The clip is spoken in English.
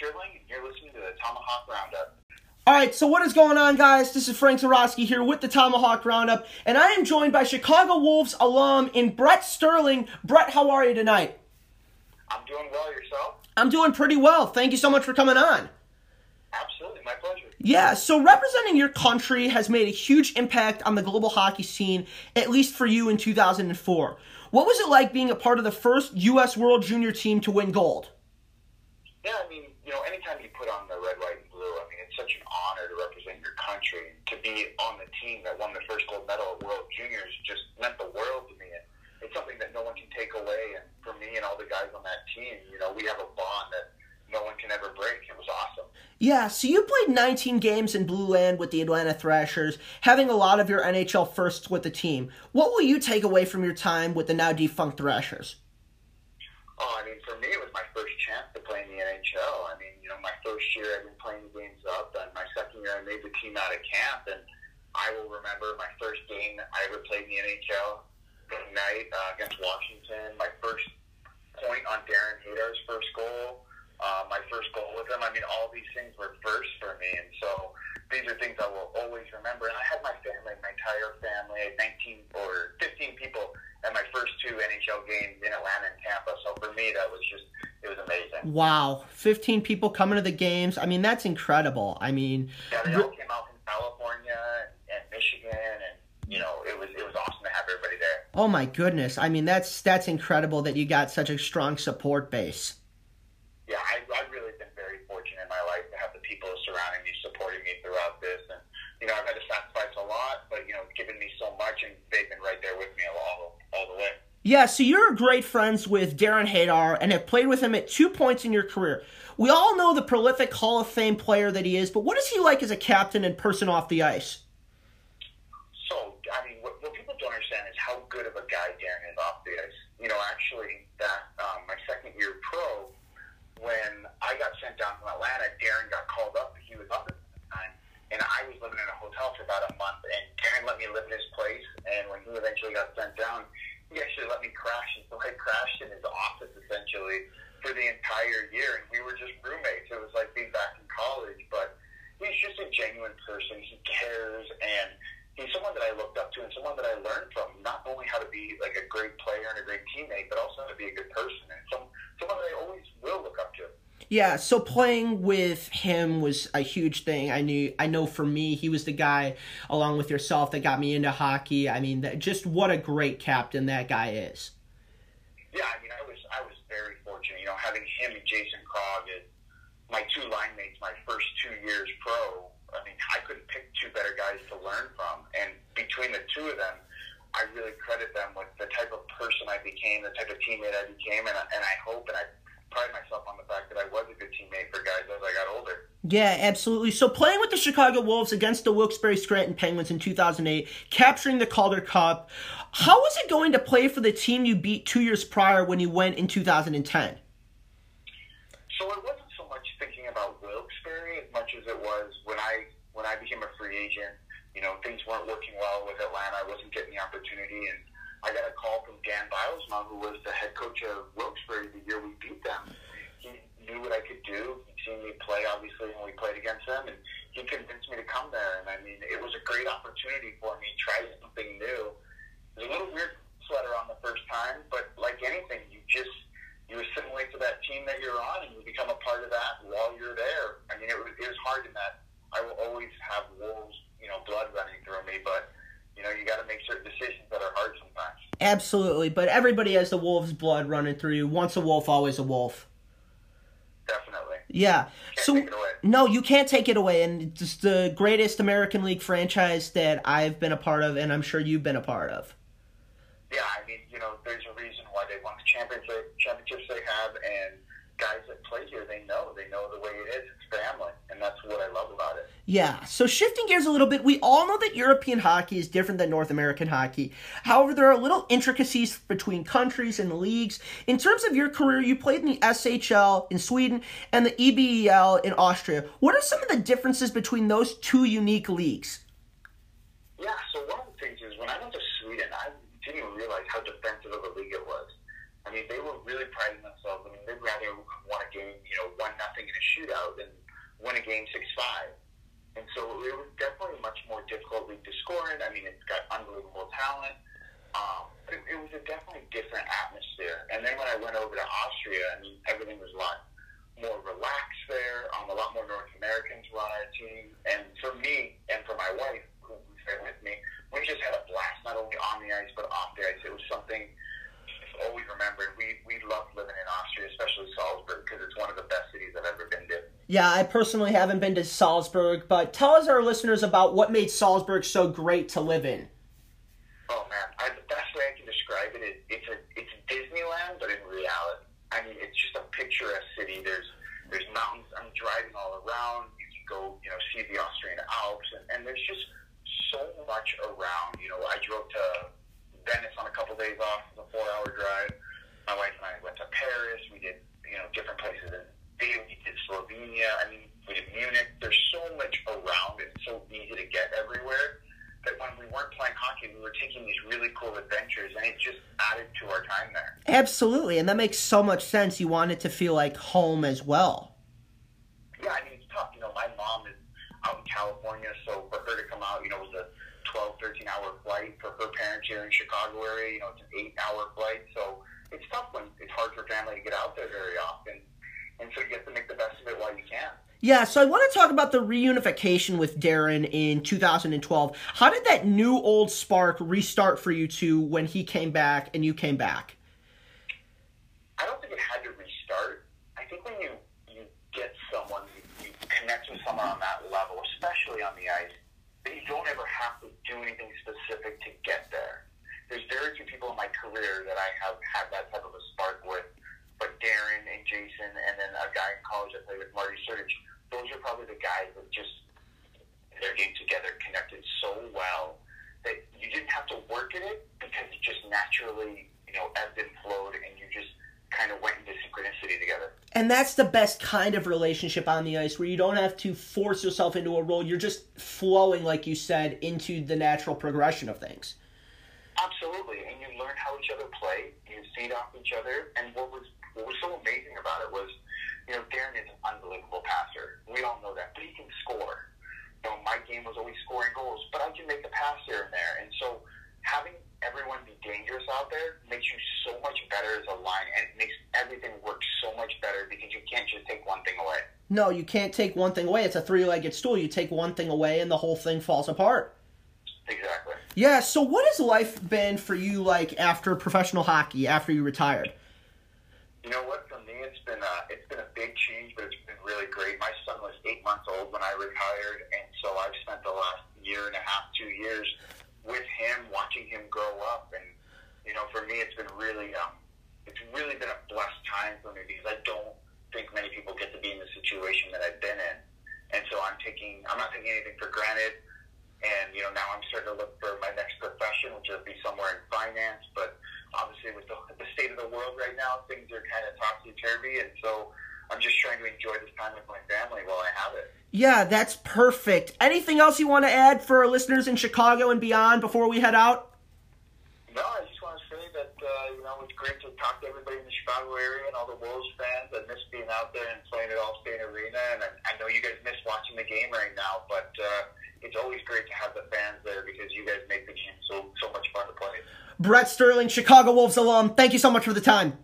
Sterling, and you're listening to the Tomahawk Roundup. All right, so what is going on, guys? This is Frank Zarowski here with the Tomahawk Roundup, and I am joined by Chicago Wolves alum in Brett Sterling. Brett, how are you tonight? I'm doing well. Yourself? I'm doing pretty well. Thank you so much for coming on. Absolutely, my pleasure. Yeah, so representing your country has made a huge impact on the global hockey scene, at least for you in 2004. What was it like being a part of the first U.S. World Junior team to win gold? Yeah, I mean, you know, anytime you put on the red, white, and blue, I mean, it's such an honor to represent your country. To be on the team that won the first gold medal at World Juniors just meant the world to me. And it's something that no one can take away. And for me and all the guys on that team, you know, we have a bond that no one can ever break. It was awesome. Yeah, so you played 19 games in Blue Land with the Atlanta Thrashers, having a lot of your NHL firsts with the team. What will you take away from your time with the now defunct Thrashers? Oh, I mean, for me, it was my first chance to play in the NHL. I mean, you know, my first year I've been playing games up, and my second year I made the team out of camp, and I will remember my first game I ever played in the NHL night uh, against Washington. My first point on Darren Haydar's first goal. Uh, my first goal with him. I mean, all these things were first for me, and so these are things I will always remember. And I had my family, my entire family, I had 19 or 15 people at my first two NHL games in Atlanta Tampa. So for me, that was just it was amazing. Wow, 15 people coming to the games. I mean, that's incredible. I mean, Yeah, they all came out from California and Michigan, and you know, it was it was awesome to have everybody there. oh my goodness. I mean, that's that's incredible that you got such a strong support base. Yeah, I, I've really been very fortunate in my life to have the people surrounding me, supporting me throughout this, and you know, I've had to sacrifice a lot, but you know, given me so much, and they've been right there with me all all the way. Yeah, so you're great friends with Darren Haydar and have played with him at two points in your career. We all know the prolific Hall of Fame player that he is, but what is he like as a captain and person off the ice? So, I mean, what, what people don't understand is how good of a guy Darren is off the ice. You know, actually, that um, my second year pro, when I got sent down from Atlanta, Darren got called up. He was up at the time, and I was living in a hotel for about a month. And Darren let me live in his place. And when he eventually got sent down, he actually let me crash. And so I crashed in his office essentially for the entire year, and we were just roommates. It was like being back in college, but he's just a genuine person. He cares, and he's someone that I looked up to and someone that I learned from. Not only how to be like a great player and a great teammate, but also how to be a good person, and some someone that I always will look up to. Yeah, so playing with him was a huge thing. I knew I know for me he was the guy along with yourself that got me into hockey. I mean, that, just what a great captain that guy is. Yeah, I mean, I was I was very fortunate. You know, having him and Jason Krog as my two line mates my first two years pro. I mean, I couldn't pick two better guys to learn from, and between the two of them, I really credit them with the type of person I became, the type of teammate I became, and I- and I hope and I pride myself on the fact that I was a good teammate for guys as I got older. Yeah, absolutely. So playing with the Chicago Wolves against the Wilkes-Barre Scranton Penguins in 2008, capturing the Calder Cup, how was it going to play for the team you beat two years prior when you went in 2010? So it wasn't so much thinking about Wilkes-Barre as much as it was when I when I became a free agent. You know, things weren't working well with Atlanta. I wasn't getting the opportunity, and I got a call from Dan Bylsma, who was the head coach of Wilkes-Barre the year we beat them. He knew what I could do. He'd seen me play, obviously, when we played against them, and he convinced me to come there. And I mean, it was a great opportunity for me. Try something new. It was a little weird sweater on the first time, but like anything, you just you assimilate to that team that you're on, and you become a part of that while you're there. I mean, it was, it was hard in that I will always have wolves, you know, blood running through me, but you know, you got to make certain decisions that are hard sometimes. Absolutely, but everybody has the Wolves' blood running through you. Once a wolf, always a wolf. Definitely. Yeah. Can't so take it away. no, you can't take it away, and it's the greatest American League franchise that I've been a part of, and I'm sure you've been a part of. Yeah, I mean, you know, there's a reason why they won the championship, championships they have, and guys that play here, they know, they know the way it is. It's family, and that's what I love about it. Yeah, so shifting gears a little bit, we all know that European hockey is different than North American hockey. However, there are little intricacies between countries and leagues. In terms of your career, you played in the SHL in Sweden and the EBEL in Austria. What are some of the differences between those two unique leagues? Yeah, so one of the things is when I went to Sweden, I didn't even realize how defensive of a league it was. I mean, they were really priding themselves. I mean, they'd rather won a game, you know, one nothing in a shootout than win a game six five. And so it was definitely much more difficult league to score in. I mean, it's got unbelievable talent. Um, it, it was a definitely different atmosphere. And then when I went over to Austria, I mean, everything was a lot more relaxed there. Um, a lot more North Americans were on our team. And for me and for my wife, who was there with me, we just had a blast, not only on the ice, but off the ice. It was something I've always remembered. We, we loved living in Austria, especially Salzburg, because it's one of the best cities I've ever been to. Yeah, I personally haven't been to Salzburg, but tell us, our listeners, about what made Salzburg so great to live in. Oh man, I, the best way I can describe it is it's a it's Disneyland, but in reality, I mean it's just a picturesque city. There's there's mountains. I'm driving all around. You can go, you know, see the Austrian Alps, and, and there's just so much around. You know, I drove to Venice on a couple days off, it's a four-hour drive. My wife and I went to Paris. We did, you know, different places in Slovenia. I mean, we did Munich. There's so much around. It's so easy to get everywhere that when we weren't playing hockey, we were taking these really cool adventures, and it just added to our time there. Absolutely, and that makes so much sense. You want it to feel like home as well. Yeah, I mean, it's tough. You know, my mom is out in California, so for her to come out, you know, it was a 12, 13 hour flight. For her parents here in Chicago area, you know, it's an eight hour flight. So it's tough when it's hard for family to get out there very often and so you have to make the best of it while you can. Yeah, so I want to talk about the reunification with Darren in 2012. How did that new old spark restart for you two when he came back and you came back? I don't think it had to restart. I think when you, you get someone, you, connect with someone on that level, especially on the ice, that you don't ever have to do anything specific to get there. There's very few people in my career that I have had that type of a spark with but Darren and Jason, and then a guy in college I played with, Marty Sertich, those are probably the guys that just their game together connected so well that you didn't have to work at it because it just naturally, you know, ebbed and flowed, and you just kind of went into synchronicity together. And that's the best kind of relationship on the ice where you don't have to force yourself into a role. You're just flowing, like you said, into the natural progression of things. Absolutely. And you learn how each other play, you feed off each other. And what was what was so amazing about it was, you know, Darren is an unbelievable passer. We all know that, but he can score. You know, my game was always scoring goals, but I can make a pass here and there. And so having everyone be dangerous out there makes you so much better as a line, and it makes everything work so much better because you can't just take one thing away. No, you can't take one thing away. It's a three-legged stool. You take one thing away, and the whole thing falls apart. Exactly. Yeah. So, what has life been for you like after professional hockey? After you retired? You know what? For me, it's been a, it's been a big change, but it's been really great. My son was eight months old when I retired, and so I've spent the last year and a half, two years with him, watching him grow up. And you know, for me, it's been really, um, it's really been a blessed time for me because I don't think many people get to be in the situation that I've been in. And so I'm taking, I'm not taking anything for granted. And you know, now I'm starting to look for my next profession, which will be somewhere in finance, but obviously with the, the state of the world right now, things are kind of topsy turvy, and so I'm just trying to enjoy this time with my family while I have it. Yeah, that's perfect. Anything else you want to add for our listeners in Chicago and beyond before we head out? No, I just want to say that uh, you know it's great to talk to everybody in the Chicago area and all the Wolves fans. I miss being out there and playing at Allstate Arena, and I, I know you guys miss watching the game right now, but. Uh, it's always great to have the fans there because you guys make the game so so much fun to play. Brett Sterling, Chicago Wolves alum. Thank you so much for the time.